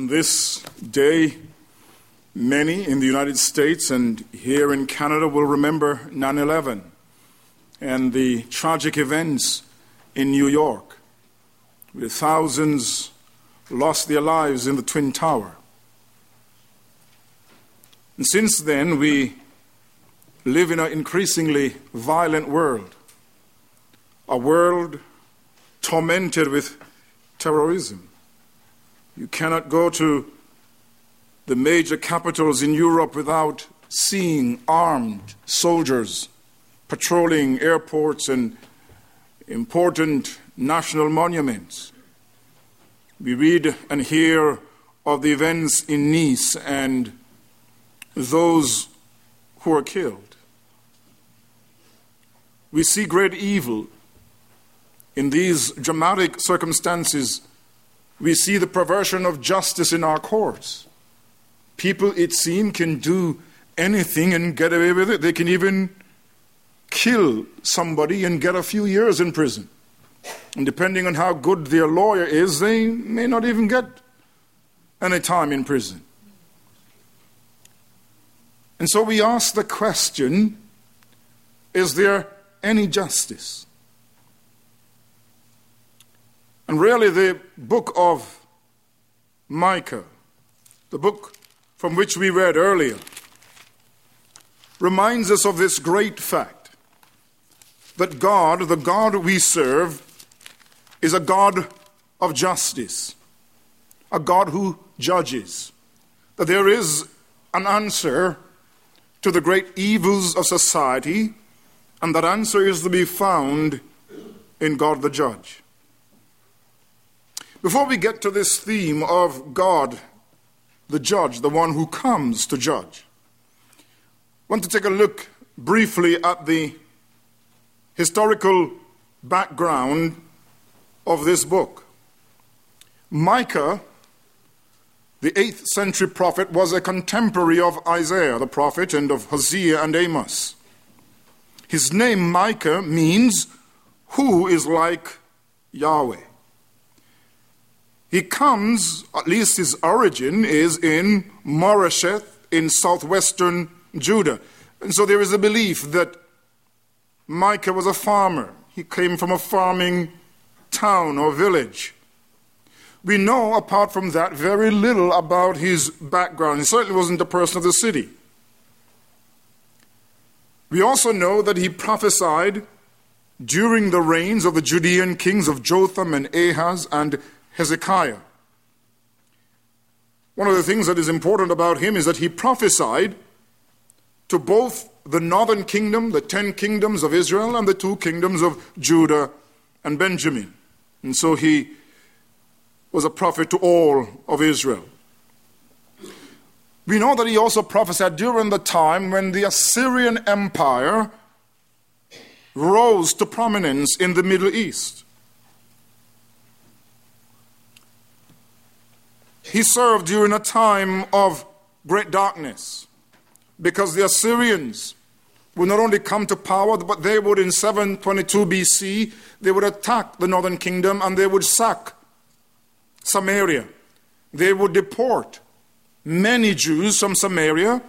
On this day, many in the United States and here in Canada will remember 9 11 and the tragic events in New York, where thousands lost their lives in the Twin Tower. And since then, we live in an increasingly violent world, a world tormented with terrorism. You cannot go to the major capitals in Europe without seeing armed soldiers patrolling airports and important national monuments. We read and hear of the events in Nice and those who are killed. We see great evil in these dramatic circumstances. We see the perversion of justice in our courts. People, it seems, can do anything and get away with it. They can even kill somebody and get a few years in prison. And depending on how good their lawyer is, they may not even get any time in prison. And so we ask the question is there any justice? And really, the book of Micah, the book from which we read earlier, reminds us of this great fact that God, the God we serve, is a God of justice, a God who judges, that there is an answer to the great evils of society, and that answer is to be found in God the Judge. Before we get to this theme of God the Judge, the one who comes to judge, I want to take a look briefly at the historical background of this book. Micah the 8th century prophet was a contemporary of Isaiah the prophet and of Hosea and Amos. His name, Micah, means who is like Yahweh. He comes, at least his origin is in Moresheth in southwestern Judah. And so there is a belief that Micah was a farmer. He came from a farming town or village. We know, apart from that, very little about his background. He certainly wasn't a person of the city. We also know that he prophesied during the reigns of the Judean kings of Jotham and Ahaz and Hezekiah. One of the things that is important about him is that he prophesied to both the northern kingdom, the ten kingdoms of Israel, and the two kingdoms of Judah and Benjamin. And so he was a prophet to all of Israel. We know that he also prophesied during the time when the Assyrian Empire rose to prominence in the Middle East. He served during a time of great darkness because the Assyrians would not only come to power, but they would in 722 BC, they would attack the northern kingdom and they would sack Samaria. They would deport many Jews from Samaria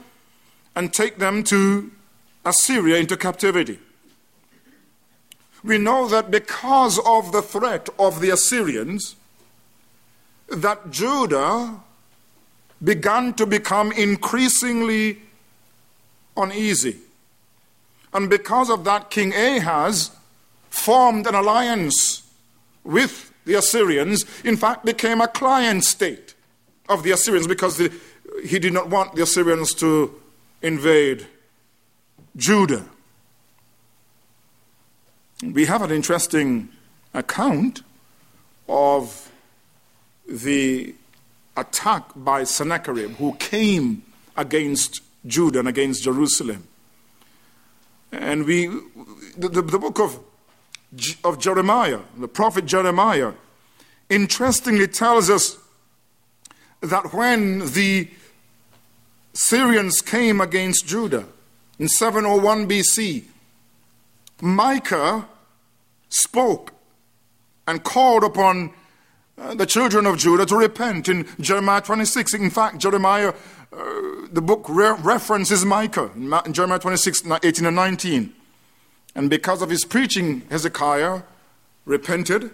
and take them to Assyria into captivity. We know that because of the threat of the Assyrians, that Judah began to become increasingly uneasy. And because of that, King Ahaz formed an alliance with the Assyrians, in fact, became a client state of the Assyrians because the, he did not want the Assyrians to invade Judah. We have an interesting account of the attack by Sennacherib, who came against Judah and against Jerusalem. And we, the, the, the book of of Jeremiah, the prophet Jeremiah, interestingly tells us that when the Syrians came against Judah in 701 BC, Micah spoke and called upon the children of Judah to repent in Jeremiah 26. In fact, Jeremiah, uh, the book re- references Micah in Jeremiah 26, 18 and 19. And because of his preaching, Hezekiah repented,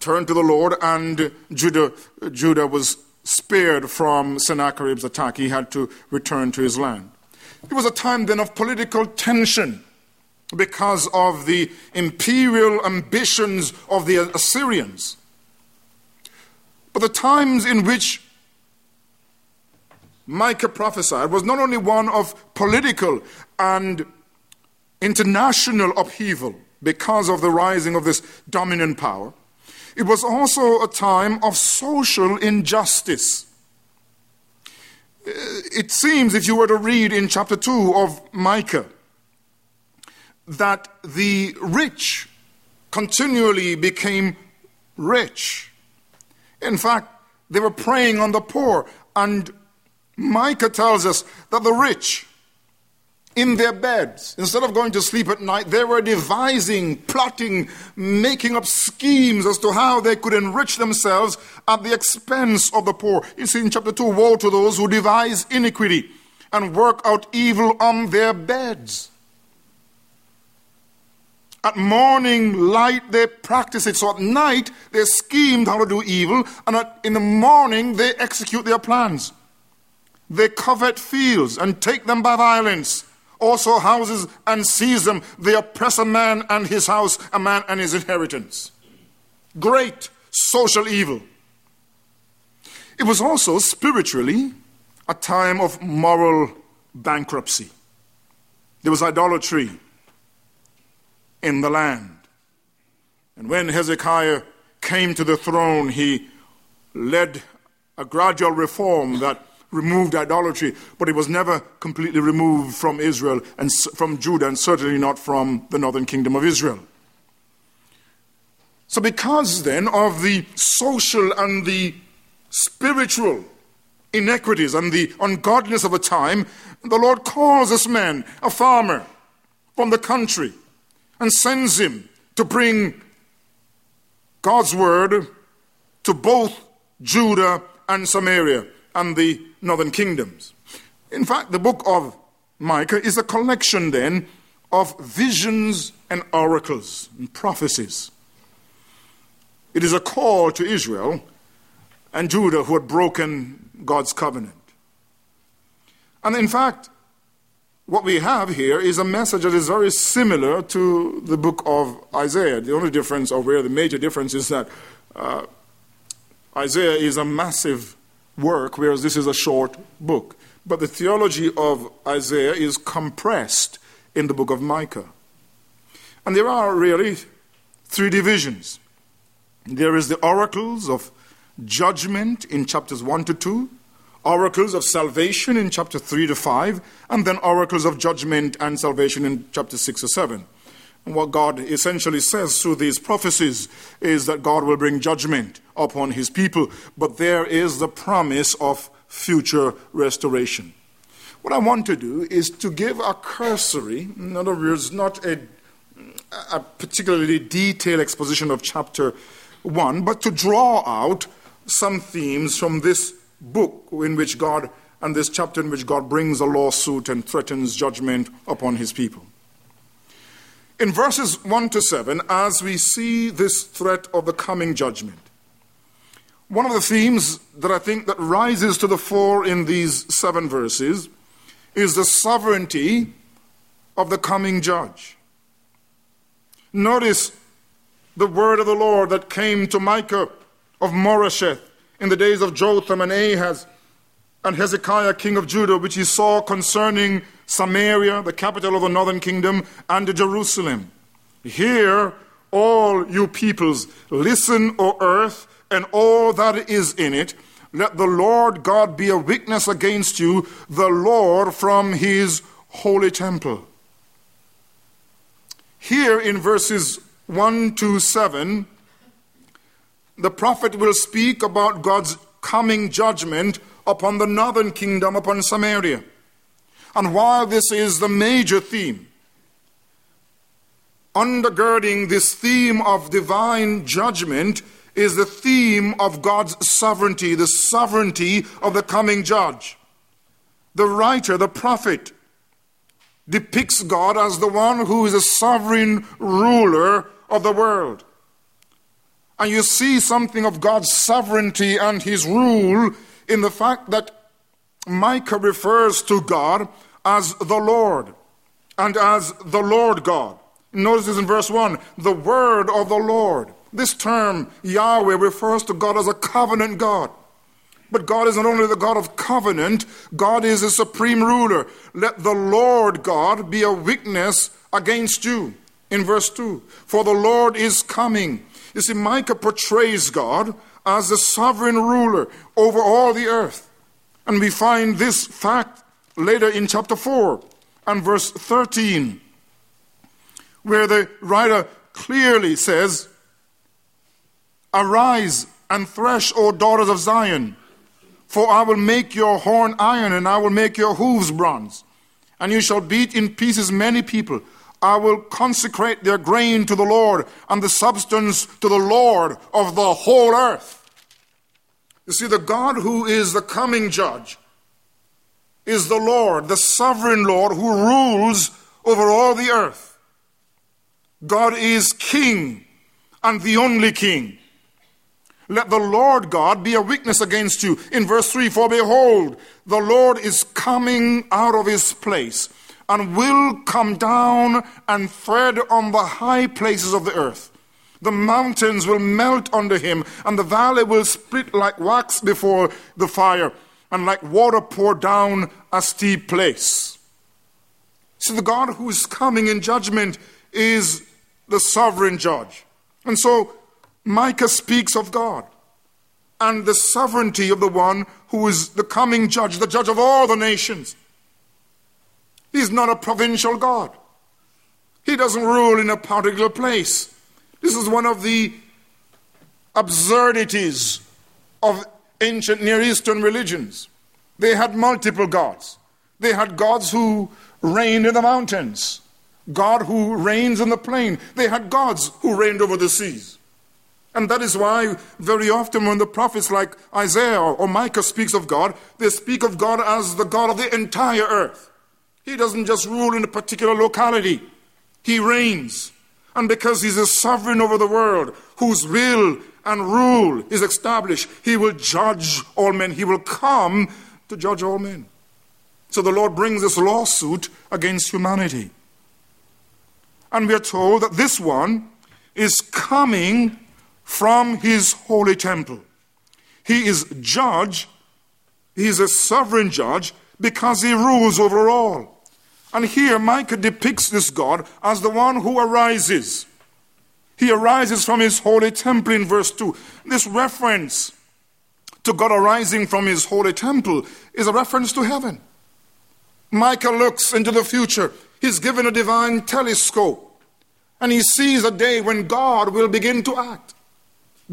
turned to the Lord, and Judah, Judah was spared from Sennacherib's attack. He had to return to his land. It was a time then of political tension because of the imperial ambitions of the Assyrians. But the times in which Micah prophesied was not only one of political and international upheaval because of the rising of this dominant power, it was also a time of social injustice. Uh, it seems, if you were to read in chapter 2 of Micah, that the rich continually became rich. In fact, they were preying on the poor. And Micah tells us that the rich, in their beds, instead of going to sleep at night, they were devising, plotting, making up schemes as to how they could enrich themselves at the expense of the poor. You see in chapter 2 Woe to those who devise iniquity and work out evil on their beds. At morning light, they practice it. So at night, they schemed how to do evil, and at, in the morning, they execute their plans. They covet fields and take them by violence. Also, houses and seize them. They oppress a man and his house, a man and his inheritance. Great social evil. It was also spiritually a time of moral bankruptcy. There was idolatry in the land. And when Hezekiah came to the throne, he led a gradual reform that removed idolatry, but it was never completely removed from Israel and from Judah, and certainly not from the northern kingdom of Israel. So, because then of the social and the spiritual inequities and the ungodliness of the time, the Lord calls this man, a farmer from the country, and sends him to bring God's word to both Judah and Samaria and the northern kingdoms. In fact, the book of Micah is a collection then of visions and oracles and prophecies. It is a call to Israel and Judah who had broken God's covenant. And in fact, what we have here is a message that is very similar to the book of Isaiah. The only difference, or where the major difference, is that uh, Isaiah is a massive work, whereas this is a short book. But the theology of Isaiah is compressed in the book of Micah. And there are really three divisions there is the oracles of judgment in chapters 1 to 2 oracles of salvation in chapter 3 to 5, and then oracles of judgment and salvation in chapter 6 to 7. And what God essentially says through these prophecies is that God will bring judgment upon his people, but there is the promise of future restoration. What I want to do is to give a cursory, in other words, not a, a particularly detailed exposition of chapter 1, but to draw out some themes from this book in which God, and this chapter in which God brings a lawsuit and threatens judgment upon his people. In verses 1 to 7, as we see this threat of the coming judgment, one of the themes that I think that rises to the fore in these seven verses is the sovereignty of the coming judge. Notice the word of the Lord that came to Micah of Moresheth in the days of Jotham and Ahaz and Hezekiah, king of Judah, which he saw concerning Samaria, the capital of the northern kingdom, and Jerusalem. Hear, all you peoples, listen, O earth, and all that is in it. Let the Lord God be a witness against you, the Lord from his holy temple. Here in verses 1 to 7, the prophet will speak about God's coming judgment upon the northern kingdom, upon Samaria. And while this is the major theme, undergirding this theme of divine judgment is the theme of God's sovereignty, the sovereignty of the coming judge. The writer, the prophet, depicts God as the one who is a sovereign ruler of the world. And you see something of God's sovereignty and his rule in the fact that Micah refers to God as the Lord and as the Lord God. Notice this in verse 1 the word of the Lord. This term, Yahweh, refers to God as a covenant God. But God is not only the God of covenant, God is a supreme ruler. Let the Lord God be a witness against you. In verse 2, for the Lord is coming. You see, Micah portrays God as the sovereign ruler over all the earth. And we find this fact later in chapter 4 and verse 13, where the writer clearly says, Arise and thresh, O daughters of Zion, for I will make your horn iron, and I will make your hooves bronze, and you shall beat in pieces many people. I will consecrate their grain to the Lord, and the substance to the Lord of the whole earth. You see, the God who is the coming judge is the Lord, the sovereign Lord who rules over all the earth. God is king and the only king. Let the Lord God be a witness against you. In verse 3 For behold, the Lord is coming out of his place and will come down and tread on the high places of the earth. The mountains will melt under him, and the valley will split like wax before the fire, and like water pour down a steep place. So, the God who is coming in judgment is the sovereign judge. And so, Micah speaks of God and the sovereignty of the one who is the coming judge, the judge of all the nations. He's not a provincial God. He doesn't rule in a particular place. This is one of the absurdities of ancient Near Eastern religions. They had multiple gods. They had gods who reigned in the mountains, God who reigns in the plain. They had gods who reigned over the seas. And that is why, very often, when the prophets like Isaiah or Micah speaks of God, they speak of God as the God of the entire earth. He doesn't just rule in a particular locality, He reigns. And because He's a sovereign over the world, whose will and rule is established, He will judge all men. He will come to judge all men. So the Lord brings this lawsuit against humanity. And we are told that this one is coming from his holy temple. He is judge, he is a sovereign judge because he rules over all. And here Micah depicts this God as the one who arises. He arises from his holy temple in verse 2. This reference to God arising from his holy temple is a reference to heaven. Micah looks into the future. He's given a divine telescope. And he sees a day when God will begin to act.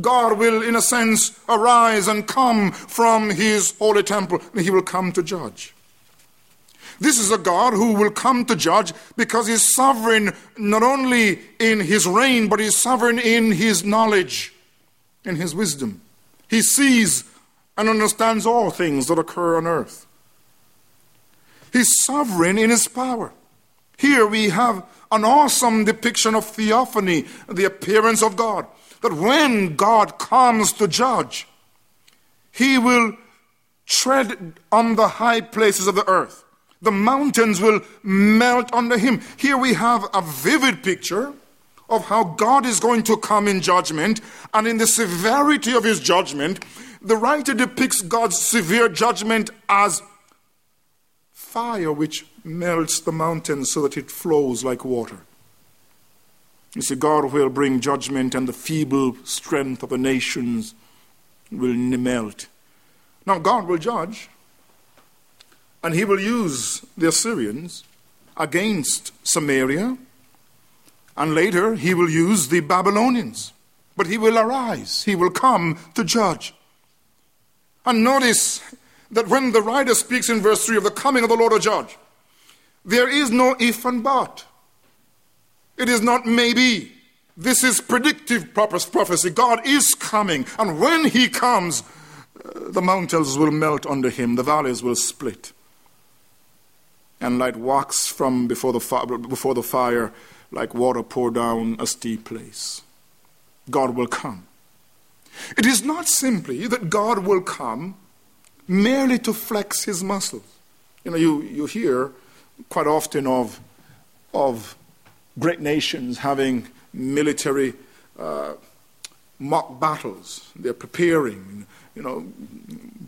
God will, in a sense, arise and come from his holy temple, and he will come to judge. This is a God who will come to judge because he's sovereign not only in his reign, but he's sovereign in his knowledge, in his wisdom. He sees and understands all things that occur on earth. He's sovereign in his power. Here we have an awesome depiction of theophany, the appearance of God that when God comes to judge, he will tread on the high places of the earth. The mountains will melt under him. Here we have a vivid picture of how God is going to come in judgment, and in the severity of his judgment, the writer depicts God's severe judgment as fire which melts the mountains so that it flows like water. You see, God will bring judgment, and the feeble strength of the nations will melt. Now, God will judge, and He will use the Assyrians against Samaria, and later He will use the Babylonians. But He will arise, He will come to judge. And notice that when the writer speaks in verse 3 of the coming of the Lord to judge, there is no if and but. It is not maybe. This is predictive prophecy. God is coming, and when He comes, uh, the mountains will melt under Him, the valleys will split, and like wax from before the, fi- before the fire, like water pour down a steep place. God will come. It is not simply that God will come merely to flex his muscles. You know, you, you hear quite often of, of great nations having military uh, mock battles. They're preparing, you know,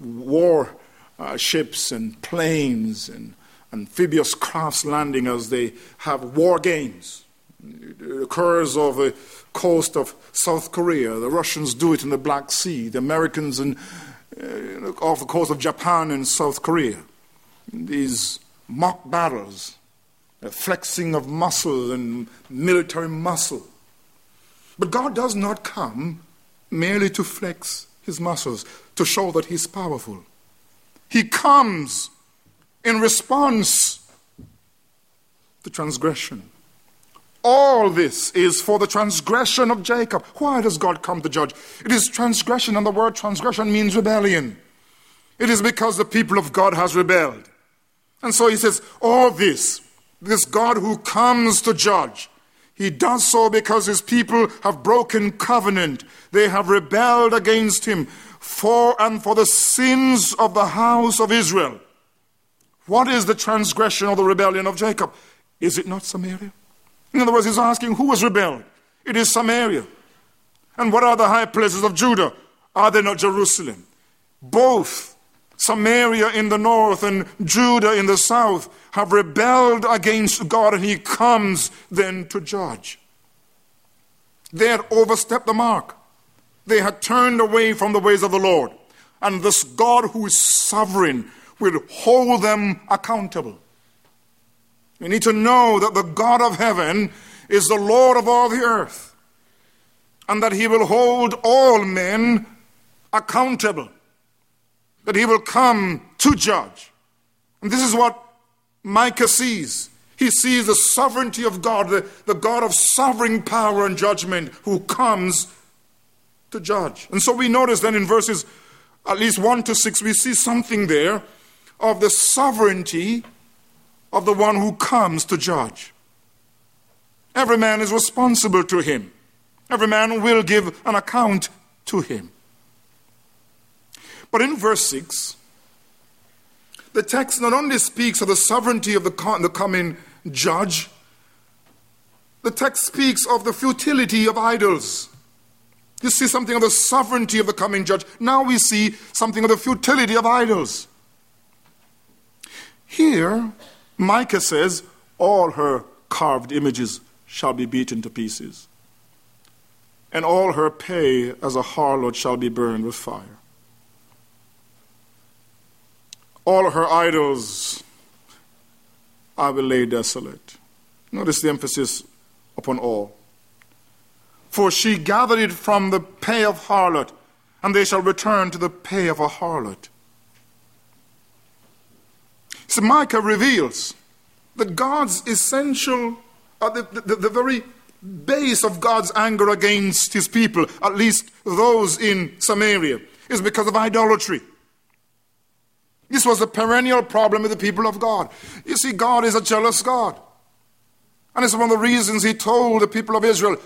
war uh, ships and planes and amphibious crafts landing as they have war games. It occurs off the coast of South Korea. The Russians do it in the Black Sea. The Americans uh, off the coast of Japan and South Korea. These mock battles, a flexing of muscle and military muscle. But God does not come merely to flex his muscles, to show that he's powerful. He comes in response to transgression. All this is for the transgression of Jacob. Why does God come to judge? It is transgression, and the word transgression means rebellion. It is because the people of God has rebelled. And so he says, All this, this God who comes to judge, he does so because his people have broken covenant. They have rebelled against him for and for the sins of the house of Israel. What is the transgression or the rebellion of Jacob? Is it not Samaria? In other words, he's asking who has rebelled? It is Samaria. And what are the high places of Judah? Are they not Jerusalem? Both Samaria in the north and Judah in the south have rebelled against God, and he comes then to judge. They had overstepped the mark. They had turned away from the ways of the Lord. And this God who is sovereign will hold them accountable. We need to know that the God of heaven is the Lord of all the earth and that he will hold all men accountable, that he will come to judge. And this is what Micah sees. He sees the sovereignty of God, the, the God of sovereign power and judgment who comes to judge. And so we notice then in verses at least 1 to 6, we see something there of the sovereignty of the one who comes to judge. Every man is responsible to him. Every man will give an account to him. But in verse 6, the text not only speaks of the sovereignty of the, coming judge, the text speaks of the futility of idols. You see something of the sovereignty of the coming judge. Now we see something of the futility of idols. Here, Micah says, All her carved images shall be beaten to pieces, and all her pay as a harlot shall be burned with fire. All her idols I will lay desolate. Notice the emphasis upon all. For she gathered it from the pay of harlot, and they shall return to the pay of a harlot. So Micah reveals that God's essential, uh, the, the, the very base of God's anger against his people, at least those in Samaria, is because of idolatry. This was a perennial problem with the people of God. You see, God is a jealous God. And it's one of the reasons he told the people of Israel,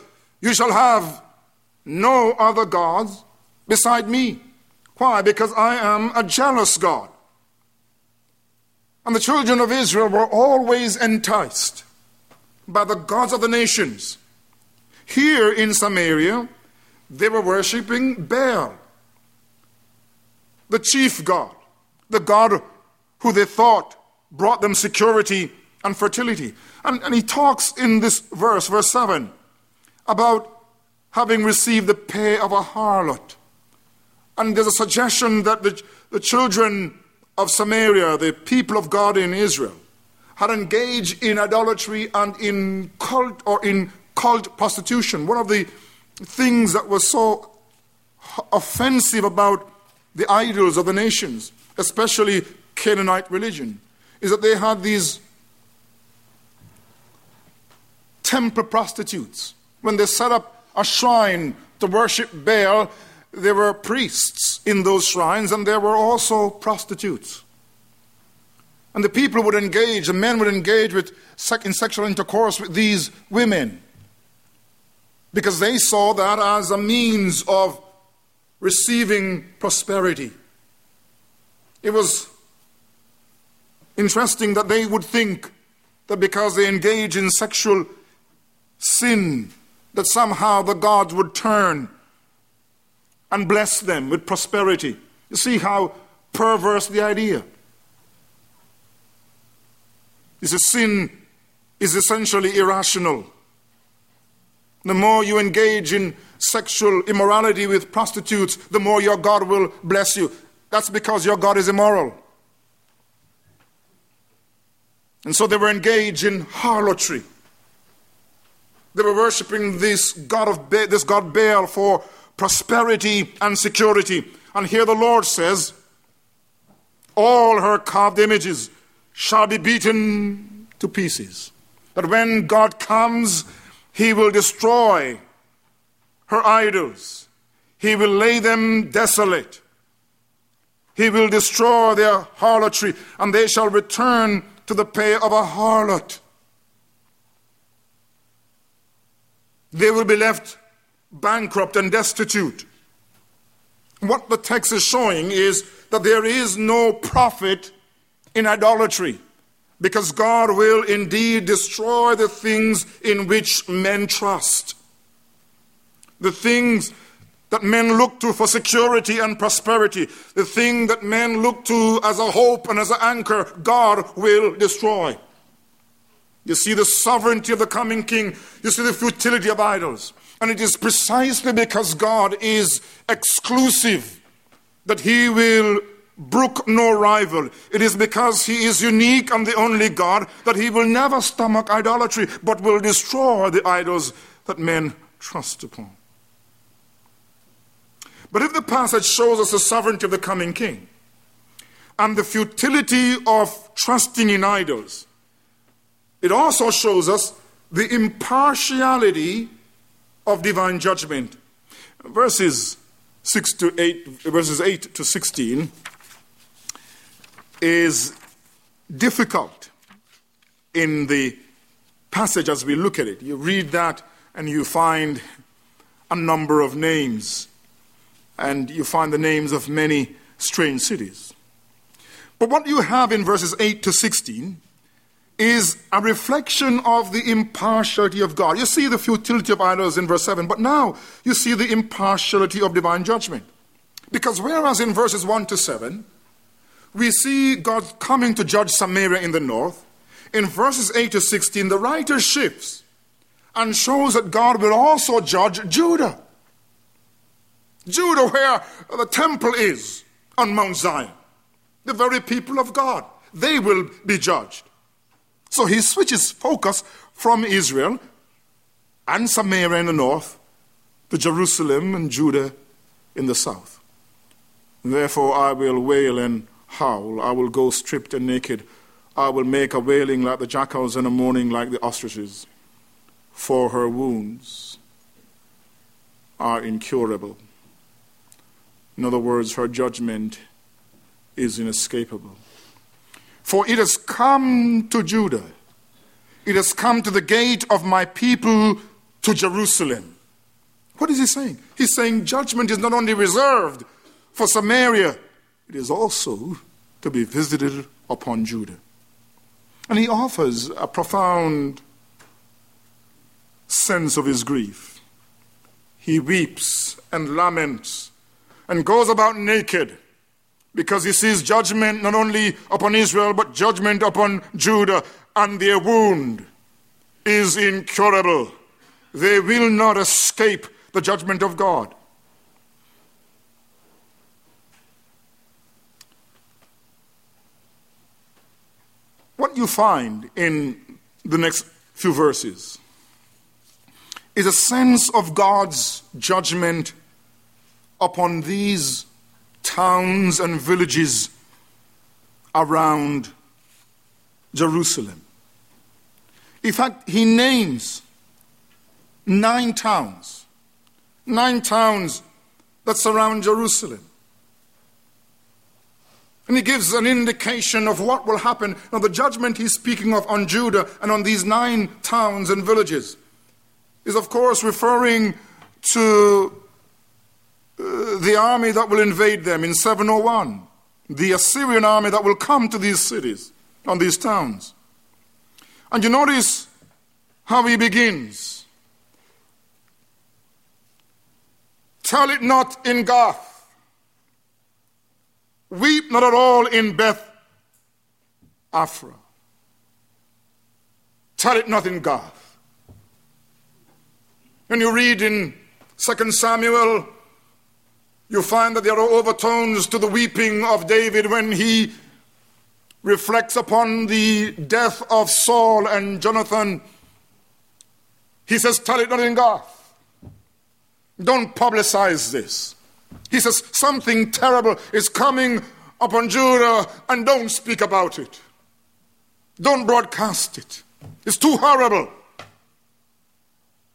You shall have no other gods beside me. Why? Because I am a jealous God. And the children of Israel were always enticed by the gods of the nations. Here in Samaria, they were worshipping Baal, the chief god, the god who they thought brought them security and fertility. And, and he talks in this verse, verse 7, about having received the pay of a harlot. And there's a suggestion that the, the children of Samaria, the people of God in Israel, had engaged in idolatry and in cult or in cult prostitution. One of the things that was so offensive about the idols of the nations, especially Canaanite religion, is that they had these temple prostitutes. when they set up a shrine to worship Baal, there were priests in those shrines and there were also prostitutes. And the people would engage, the men would engage with, in sexual intercourse with these women because they saw that as a means of receiving prosperity. It was interesting that they would think that because they engage in sexual sin, that somehow the gods would turn and bless them with prosperity. You see how perverse the idea. This is sin is essentially irrational. The more you engage in sexual immorality with prostitutes, the more your God will bless you. That's because your God is immoral. And so they were engaged in harlotry. They were worshiping this God of ba- this God Baal for prosperity and security. And here the Lord says, all her carved images shall be beaten to pieces. That when God comes, he will destroy her idols. He will lay them desolate. He will destroy their harlotry, and they shall return to the pay of a harlot. They will be left bankrupt and destitute. What the text is showing is that there is no profit in idolatry because God will indeed destroy the things in which men trust. The things that men look to for security and prosperity, the thing that men look to as a hope and as an anchor, God will destroy. You see the sovereignty of the coming king, you see the futility of idols. And it is precisely because God is exclusive that he will brook no rival. It is because he is unique and the only God that he will never stomach idolatry, but will destroy the idols that men trust upon. But if the passage shows us the sovereignty of the coming king and the futility of trusting in idols, it also shows us the impartiality of divine judgment. Verses 6 to 8 verses 8 to 16 is difficult in the passage as we look at it. You read that and you find a number of names and you find the names of many strange cities. But what you have in verses 8 to 16 is a reflection of the impartiality of God. You see the futility of idols in verse 7, but now you see the impartiality of divine judgment. Because whereas in verses 1 to 7, we see God coming to judge Samaria in the north, in verses 8 to 16, the writer shifts and shows that God will also judge Judah. Judah, where the temple is on Mount Zion, the very people of God, they will be judged. So he switches focus from Israel and Samaria in the north to Jerusalem and Judah in the south. Therefore, I will wail and howl. I will go stripped and naked. I will make a wailing like the jackals and a mourning like the ostriches. For her wounds are incurable. In other words, her judgment is inescapable. For it has come to Judah, it has come to the gate of my people to Jerusalem. What is he saying? He's saying judgment is not only reserved for Samaria, it is also to be visited upon Judah. And he offers a profound sense of his grief. He weeps and laments and goes about naked because he sees judgment not only upon Israel but judgment upon Judah, and their wound is incurable. They will not escape the judgment of God. What you find in the next few verses is a sense of God's judgment upon these towns and villages around Jerusalem. In fact, he names nine towns. Nine towns that surround Jerusalem. And he gives an indication of what will happen. Now, the judgment he's speaking of on Judah and on these nine towns and villages is, of course, referring to Uh, the army that will invade them in 701, the Assyrian army that will come to these cities, and these towns. And you notice how he begins. Tell it not in Gath Weep not at all in Beth Aphrah. Tell it not in Gath. When you read in 2 Samuel, you find that there are overtones to the weeping of David when he reflects upon the death of Saul and Jonathan. He says, Tell it not in Gath. Don't publicize this. He says, Something terrible is coming upon Judah, and don't speak about it. Don't broadcast it. It's too horrible.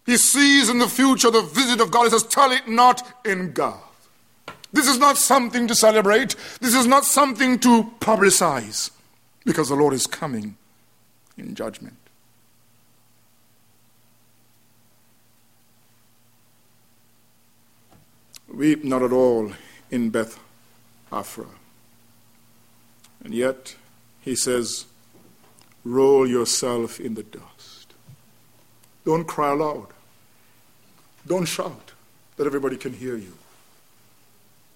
He sees in the future the visit of God. He says, Tell it not in Gath. This is not something to celebrate. This is not something to publicize because the Lord is coming in judgment. Weep not at all in Beth Aphrah. And yet, he says, roll yourself in the dust. Don't cry aloud. Don't shout that everybody can hear you.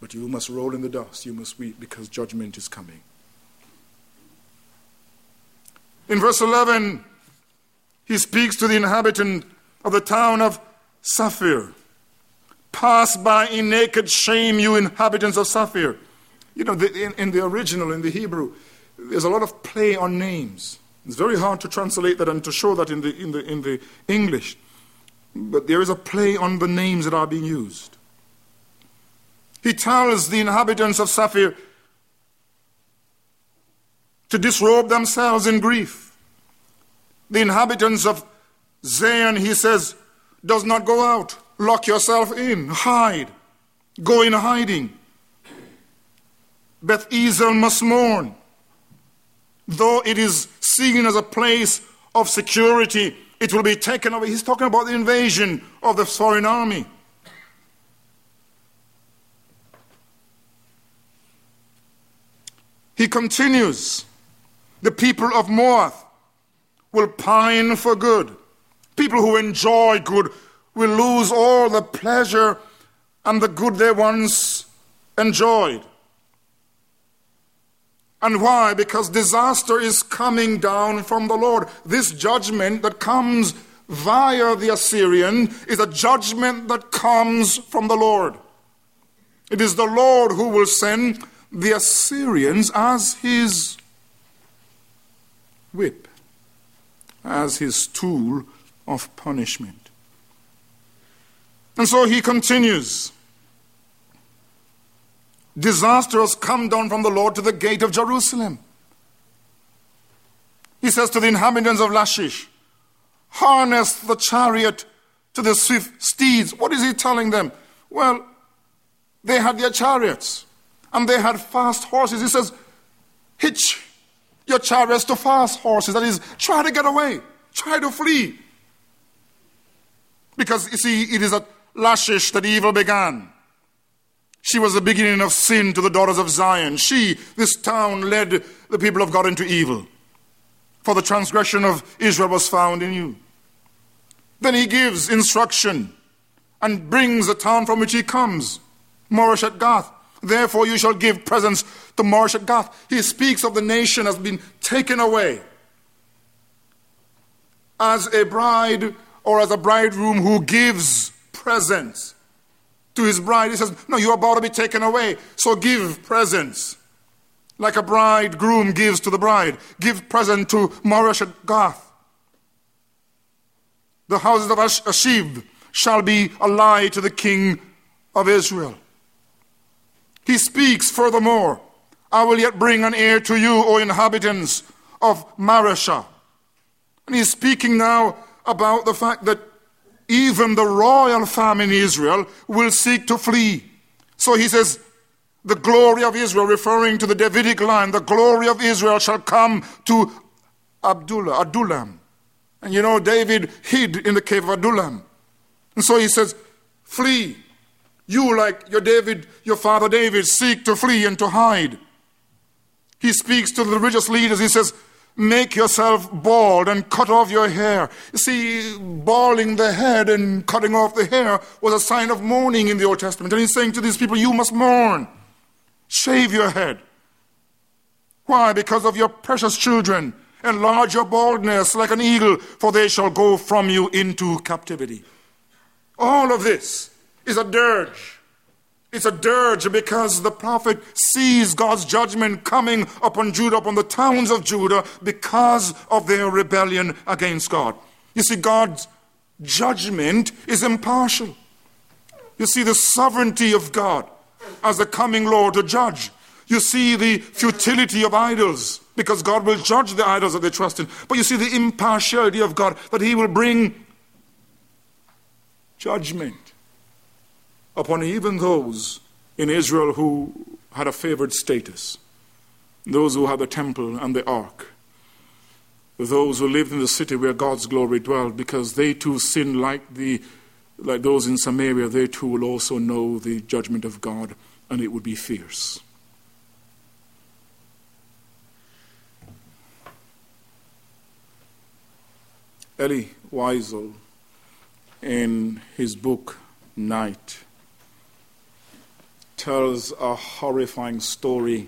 But you must roll in the dust. You must weep because judgment is coming. In verse 11, he speaks to the inhabitant of the town of Saphir. Pass by in naked shame, you inhabitants of Saphir. You know, the, in, in the original, in the Hebrew, there's a lot of play on names. It's very hard to translate that and to show that in the, in the, in the English. But there is a play on the names that are being used. He tells the inhabitants of Saphir to disrobe themselves in grief. The inhabitants of Zion, he says, does not go out. Lock yourself in, hide, go in hiding. Beth Ezel must mourn. Though it is seen as a place of security, it will be taken away. He's talking about the invasion of the foreign army. He continues the people of Moab will pine for good. People who enjoy good will lose all the pleasure and the good they once enjoyed. And why? Because disaster is coming down from the Lord. This judgment that comes via the Assyrian is a judgment that comes from the Lord. It is the Lord who will send the Assyrians as his whip, as his tool of punishment. And so he continues. Disaster has come down from the Lord to the gate of Jerusalem. He says to the inhabitants of Lachish, harness the chariot to the swift steeds. What is he telling them? Well, they had their chariots and they had fast horses. He says, hitch your chariots to fast horses. That is, try to get away, try to flee. Because you see, it is a Lachish that evil began. She was the beginning of sin to the daughters of Zion. She, this town, led the people of God into evil. For the transgression of Israel was found in you. Then he gives instruction and brings the town from which he comes, Moresheth Gath. Therefore you shall give presents to Moresheth Gath. He speaks of the nation as being taken away as a bride or as a bridegroom who gives presents to his bride. He says, No, you're about to be taken away, so give presents. Like a bridegroom gives to the bride. Give present to Moresheth Gath. The houses of Achzib shall be a lie to the king of Israel. He speaks furthermore, I will yet bring an heir to you, O inhabitants of Mareshah. And he's speaking now about the fact that even the royal family in Israel will seek to flee. So he says, the glory of Israel, referring to the Davidic line, the glory of Israel shall come to Abdullah, Adullam. And you know, David hid in the cave of Adullam. And so he says, Flee. You, like your David, your father David, seek to flee and to hide. He speaks to the religious leaders. He says, Make yourself bald and cut off your hair. You see, balding the head and cutting off the hair was a sign of mourning in the Old Testament. And he's saying to these people, You must mourn. Shave your head. Why? Because of your precious children. Enlarge your baldness like an eagle, for they shall go from you into captivity. All of this is a dirge. It's a dirge because the prophet sees God's judgment coming upon Judah, upon the towns of Judah, because of their rebellion against God. You see, God's judgment is impartial. You see the sovereignty of God as the coming Lord to judge. You see the futility of idols because God will judge the idols that they trust in. But you see the impartiality of God that He will bring judgment upon even those in Israel who had a favored status, those who had the temple and the ark, those who lived in the city where God's glory dwelled, because they too sinned like the like those in Samaria, they too will also know the judgment of God, and it would be fierce. Elie Wiesel, in his book Night, tells a horrifying story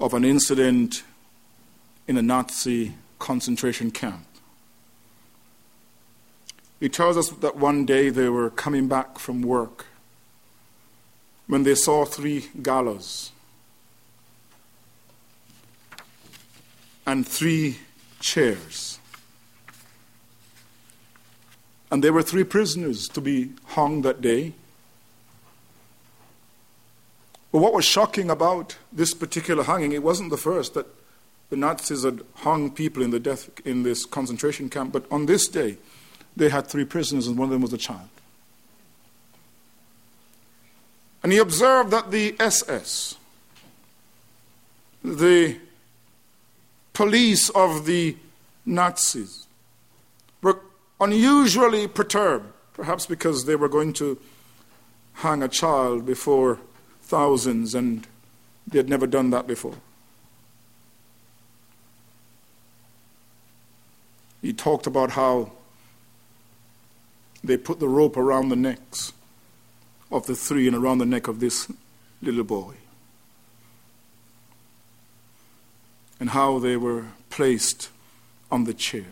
of an incident in a Nazi concentration camp. He tells us that one day they were coming back from work when they saw three gallows and three chairs. And there were three prisoners to be hung that day. But what was shocking about this particular hanging, it wasn't the first that the Nazis had hung people in, the death, in this concentration camp, but on this day, they had three prisoners, and one of them was a child. And he observed that the SS, the police of the Nazis, were unusually perturbed, perhaps because they were going to hang a child before thousands and they had never done that before. He talked about how they put the rope around the necks of the three and around the neck of this little boy. And how they were placed on the chair.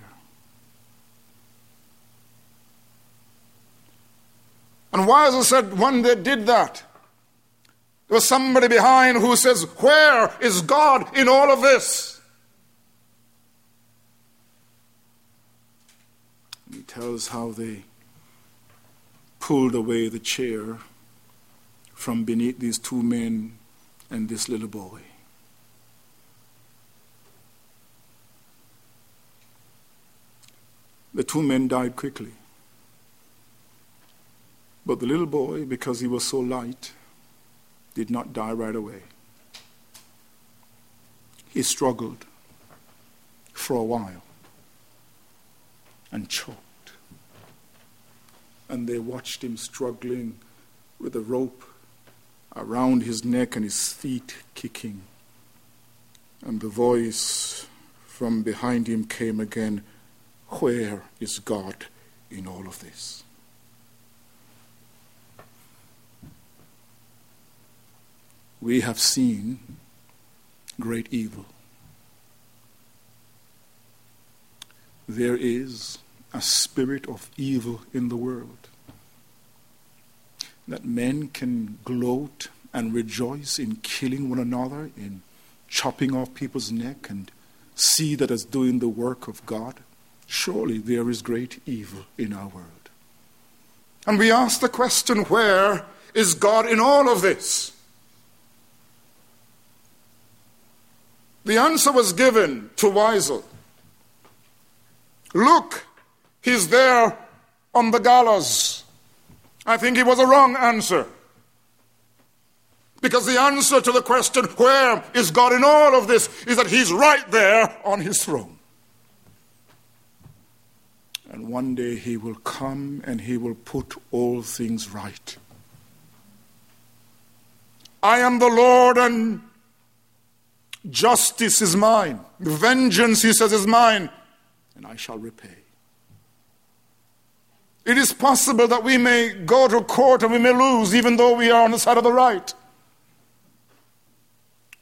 And Wiesel said when they did that, there was somebody behind who says, Where is God in all of this? And he tells how they pulled away the chair from beneath these two men and this little boy. The two men died quickly. But the little boy, because he was so light, did not die right away. He struggled for a while and choked and they watched him struggling with a rope around his neck and his feet kicking. And the voice from behind him came again Where is God in all of this? We have seen great evil. There is a spirit of evil in the world. That men can gloat and rejoice in killing one another, in chopping off people's neck, and see that as doing the work of God. Surely there is great evil in our world. And we ask the question where is God in all of this? The answer was given to Wiesel. Look, He's there on the gallows. I think it was a wrong answer. Because the answer to the question, where is God in all of this, is that He's right there on His throne. And one day He will come and He will put all things right. I am the Lord and justice is mine. Vengeance, He says, is mine, and I shall repay. It is possible that we may go to court and we may lose, even though we are on the side of the right.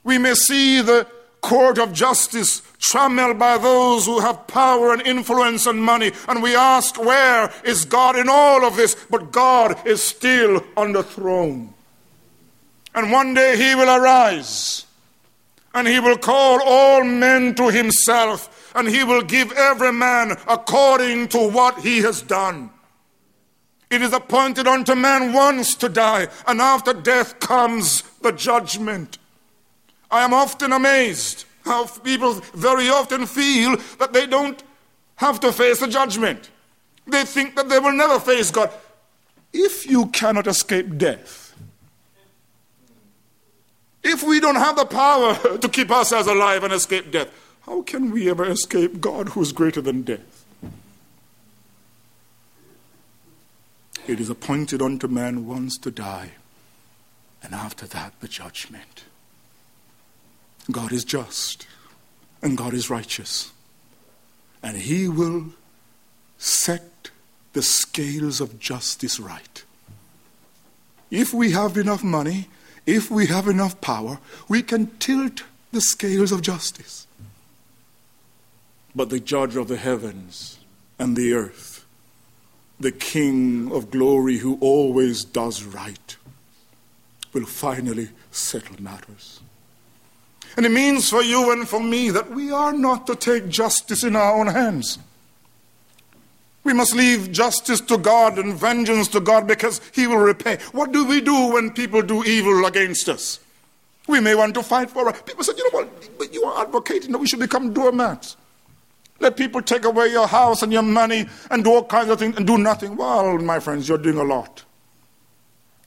We may see the court of justice trammeled by those who have power and influence and money. And we ask, where is God in all of this? But God is still on the throne. And one day he will arise and he will call all men to himself and he will give every man according to what he has done. It is appointed unto man once to die, and after death comes the judgment. I am often amazed how people very often feel that they don't have to face the judgment. They think that they will never face God. If you cannot escape death, if we don't have the power to keep ourselves alive and escape death, how can we ever escape God who is greater than death? It is appointed unto man once to die, and after that the judgment. God is just and God is righteous. And He will set the scales of justice right. If we have enough money, if we have enough power, we can tilt the scales of justice. But the judge of the heavens and the earth, the King of glory who always does right, will finally settle matters. And it means for you and for me that we are not to take justice in our own hands. We must leave justice to God and vengeance to God because He will repay. What do we do when people do evil against us? We may want to fight for it. People said, you know what, but you are advocating that we should become doormats. Let people take away your house and your money and do all kinds of things and do nothing. Well, my friends, you're doing a lot.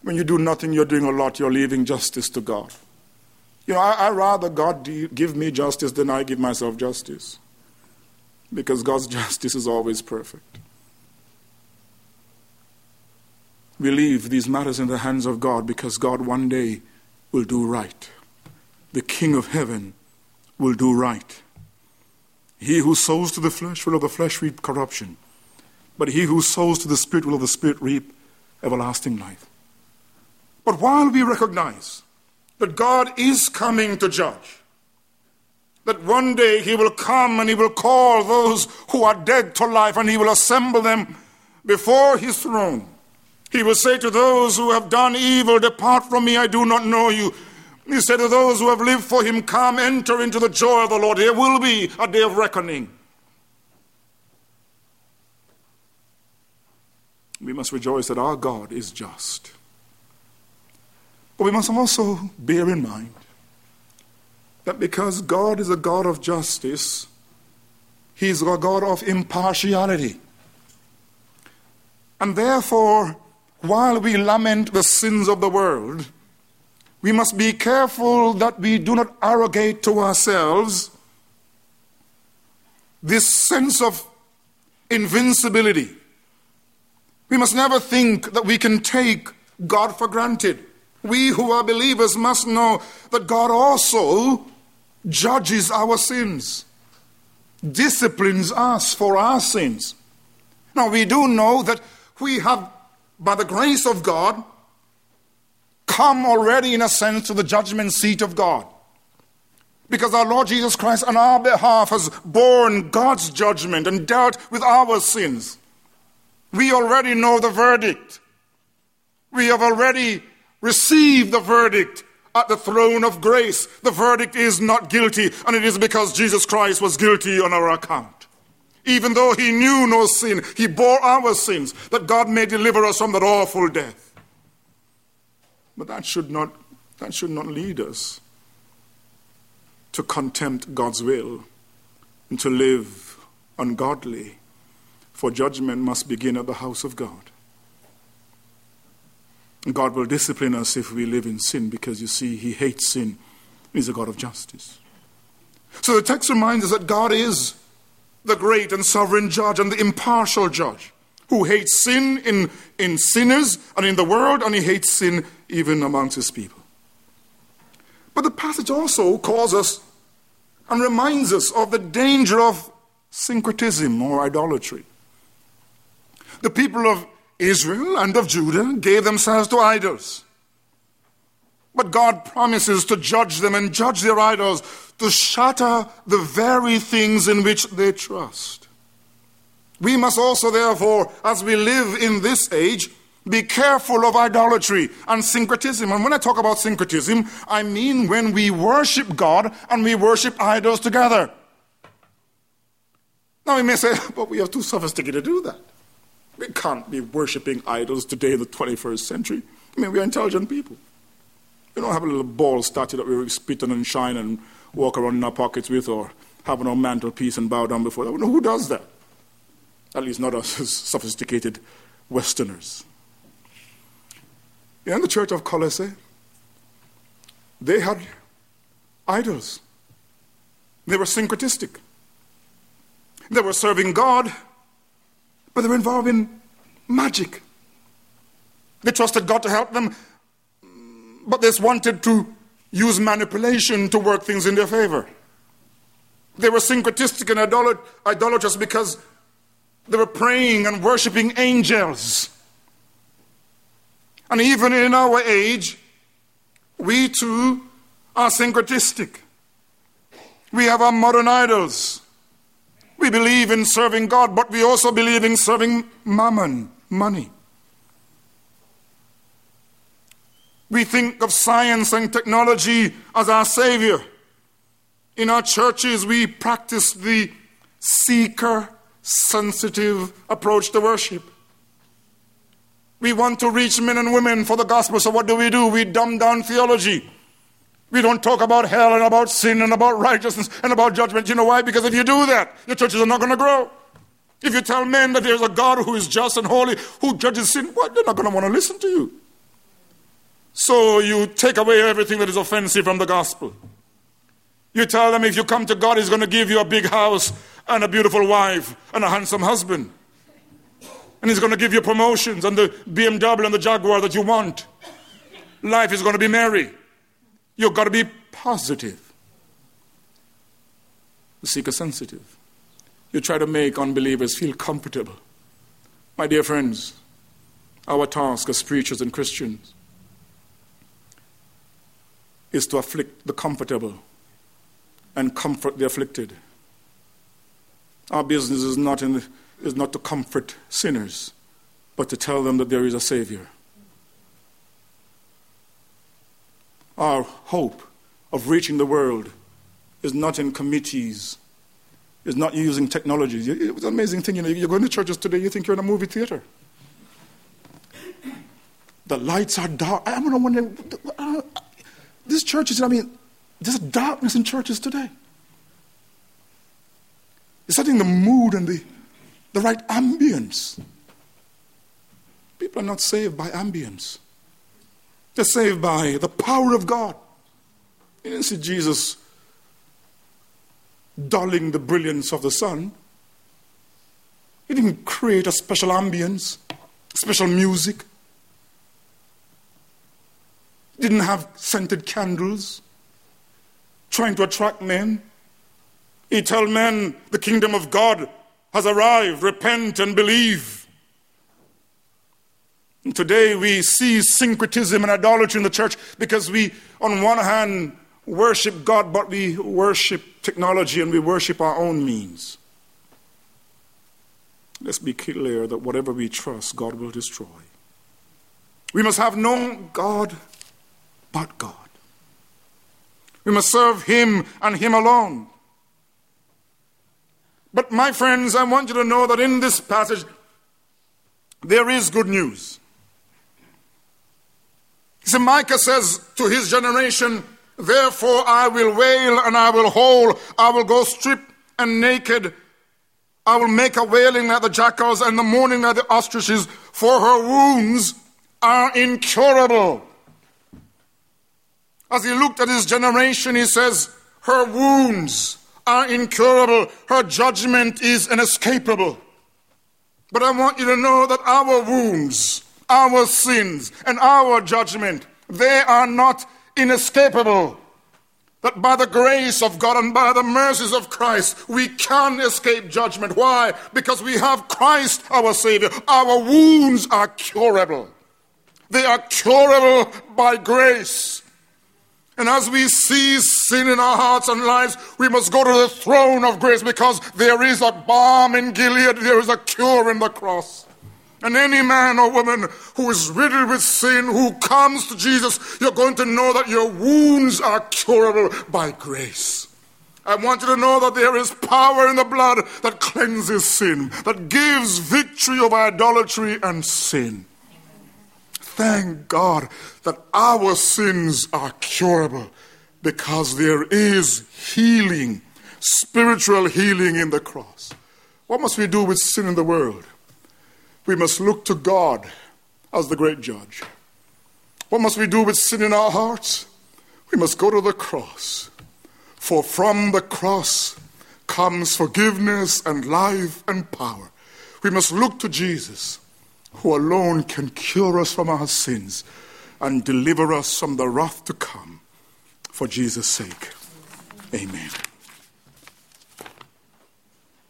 When you do nothing, you're doing a lot. You're leaving justice to God. You know, I, I rather God give me justice than I give myself justice. Because God's justice is always perfect. We leave these matters in the hands of God because God one day will do right. The King of heaven will do right. He who sows to the flesh will of the flesh reap corruption, but he who sows to the Spirit will of the Spirit reap everlasting life. But while we recognize that God is coming to judge. That one day He will come and He will call those who are dead to life and He will assemble them before His throne. He will say to those who have done evil, Depart from me, I do not know you. He said to those who have lived for Him, Come, enter into the joy of the Lord. There will be a day of reckoning. We must rejoice that our God is just. But we must also bear in mind that because God is a God of justice, He is a God of impartiality. And therefore, while we lament the sins of the world, we must be careful that we do not arrogate to ourselves this sense of invincibility. We must never think that we can take God for granted. We who are believers must know that God also judges our sins, disciplines us for our sins. Now, we do know that we have, by the grace of God, come already, in a sense, to the judgment seat of God. Because our Lord Jesus Christ, on our behalf, has borne God's judgment and dealt with our sins. We already know the verdict. We have already received the verdict at the throne of grace. The verdict is not guilty, and it is because Jesus Christ was guilty on our account. Even though he knew no sin, he bore our sins, that God may deliver us from that awful death. But that should not, that should not lead us to contempt God's will and to live ungodly For judgment must begin at the house of God. God will discipline us if we live in sin because you see, He hates sin. He's a God of justice. So the text reminds us that God is the great and sovereign judge and the impartial judge who hates sin in, in sinners and in the world, and he hates sin even amongst his people. But the passage also calls us and reminds us of the danger of syncretism or idolatry. The people of Israel and of Judah gave themselves to idols. But God promises to judge them and judge their idols, to shatter the very things in which they trust. We must also, therefore, as we live in this age, be careful of idolatry and syncretism. And when I talk about syncretism, I mean when we worship God and we worship idols together. Now, we may say, but we are too sophisticated to do that. We can't be worshiping idols today in the 21st century. I mean, we are intelligent people. We don't have a little ball statue that we spit on and shine and walk around in our pockets with or have on our mantelpiece and bow down before. Who does that? At least not us as sophisticated Westerners. In the church of Colossae, they had idols. They were syncretistic. They were serving God, but they were involved in magic. They trusted God to help them, but they wanted to use manipulation to work things in their favor. They were syncretistic and idolat- idolatrous because they were praying and worshiping angels. And even in our age, we too are syncretistic. We have our modern idols. We believe in serving God, but we also believe in serving mammon, money. We think of science and technology as our savior. In our churches, we practice the seeker sensitive approach to worship. We want to reach men and women for the gospel, so what do we do? We dumb down theology. We don't talk about hell and about sin and about righteousness and about judgment. You know why? Because if you do that, your churches are not going to grow. If you tell men that there's a God who is just and holy, who judges sin, well, they're not going to want to listen to you. So you take away everything that is offensive from the gospel. You tell them if you come to God, He's going to give you a big house and a beautiful wife and a handsome husband. And He's going to give you promotions and the BMW and the Jaguar that you want. Life is going to be merry. You've got to be positive. The seeker sensitive. You try to make unbelievers feel comfortable. My dear friends, our task as preachers and Christians is to afflict the comfortable and comfort the afflicted. Our business is not, in, is not to comfort sinners, but to tell them that there is a Savior. Our hope of reaching the world is not in committees, is not using technologies. It was an amazing thing. You know, you go into churches today, you think you're in a movie theater. The lights are dark. I'm wondering, uh, this church is, I mean, there's darkness in churches today. It's setting the mood and the, the right ambience. People are not saved by ambience, they're saved by the power of God. You didn't see Jesus dulling the brilliance of the sun. He didn't create a special ambience, special music didn't have scented candles, trying to attract men. He told men the kingdom of God has arrived, repent and believe. And today we see syncretism and idolatry in the church because we, on one hand, worship God, but we worship technology and we worship our own means. Let's be clear that whatever we trust, God will destroy. We must have known God but God. We must serve Him and Him alone. But, my friends, I want you to know that in this passage, there is good news. See, Micah says to his generation, Therefore I will wail and I will howl, I will go stripped and naked, I will make a wailing like the jackals and the mourning like the ostriches, for her wounds are incurable. As he looked at his generation, he says, Her wounds are incurable, her judgment is inescapable. But I want you to know that our wounds, our sins, and our judgment, they are not inescapable that by the grace of God and by the mercies of Christ, we can escape judgment. Why? Because we have Christ our Savior. Our wounds are curable. They are curable by grace. And as we see sin in our hearts and lives, we must go to the throne of grace because there is a balm in Gilead, there is a cure in the cross. And any man or woman who is riddled with sin, who comes to Jesus, you're going to know that your wounds are curable by grace. I want you to know that there is power in the blood that cleanses sin, that gives victory over idolatry and sin. Thank God that our sins are curable because there is healing, spiritual healing in the cross. What must we do with sin in the world? We must look to God as the great judge. What must we do with sin in our hearts? We must go to the cross. For from the cross comes forgiveness and life and power. We must look to Jesus, who alone can cure us from our sins and deliver us from the wrath to come. For Jesus' sake, amen.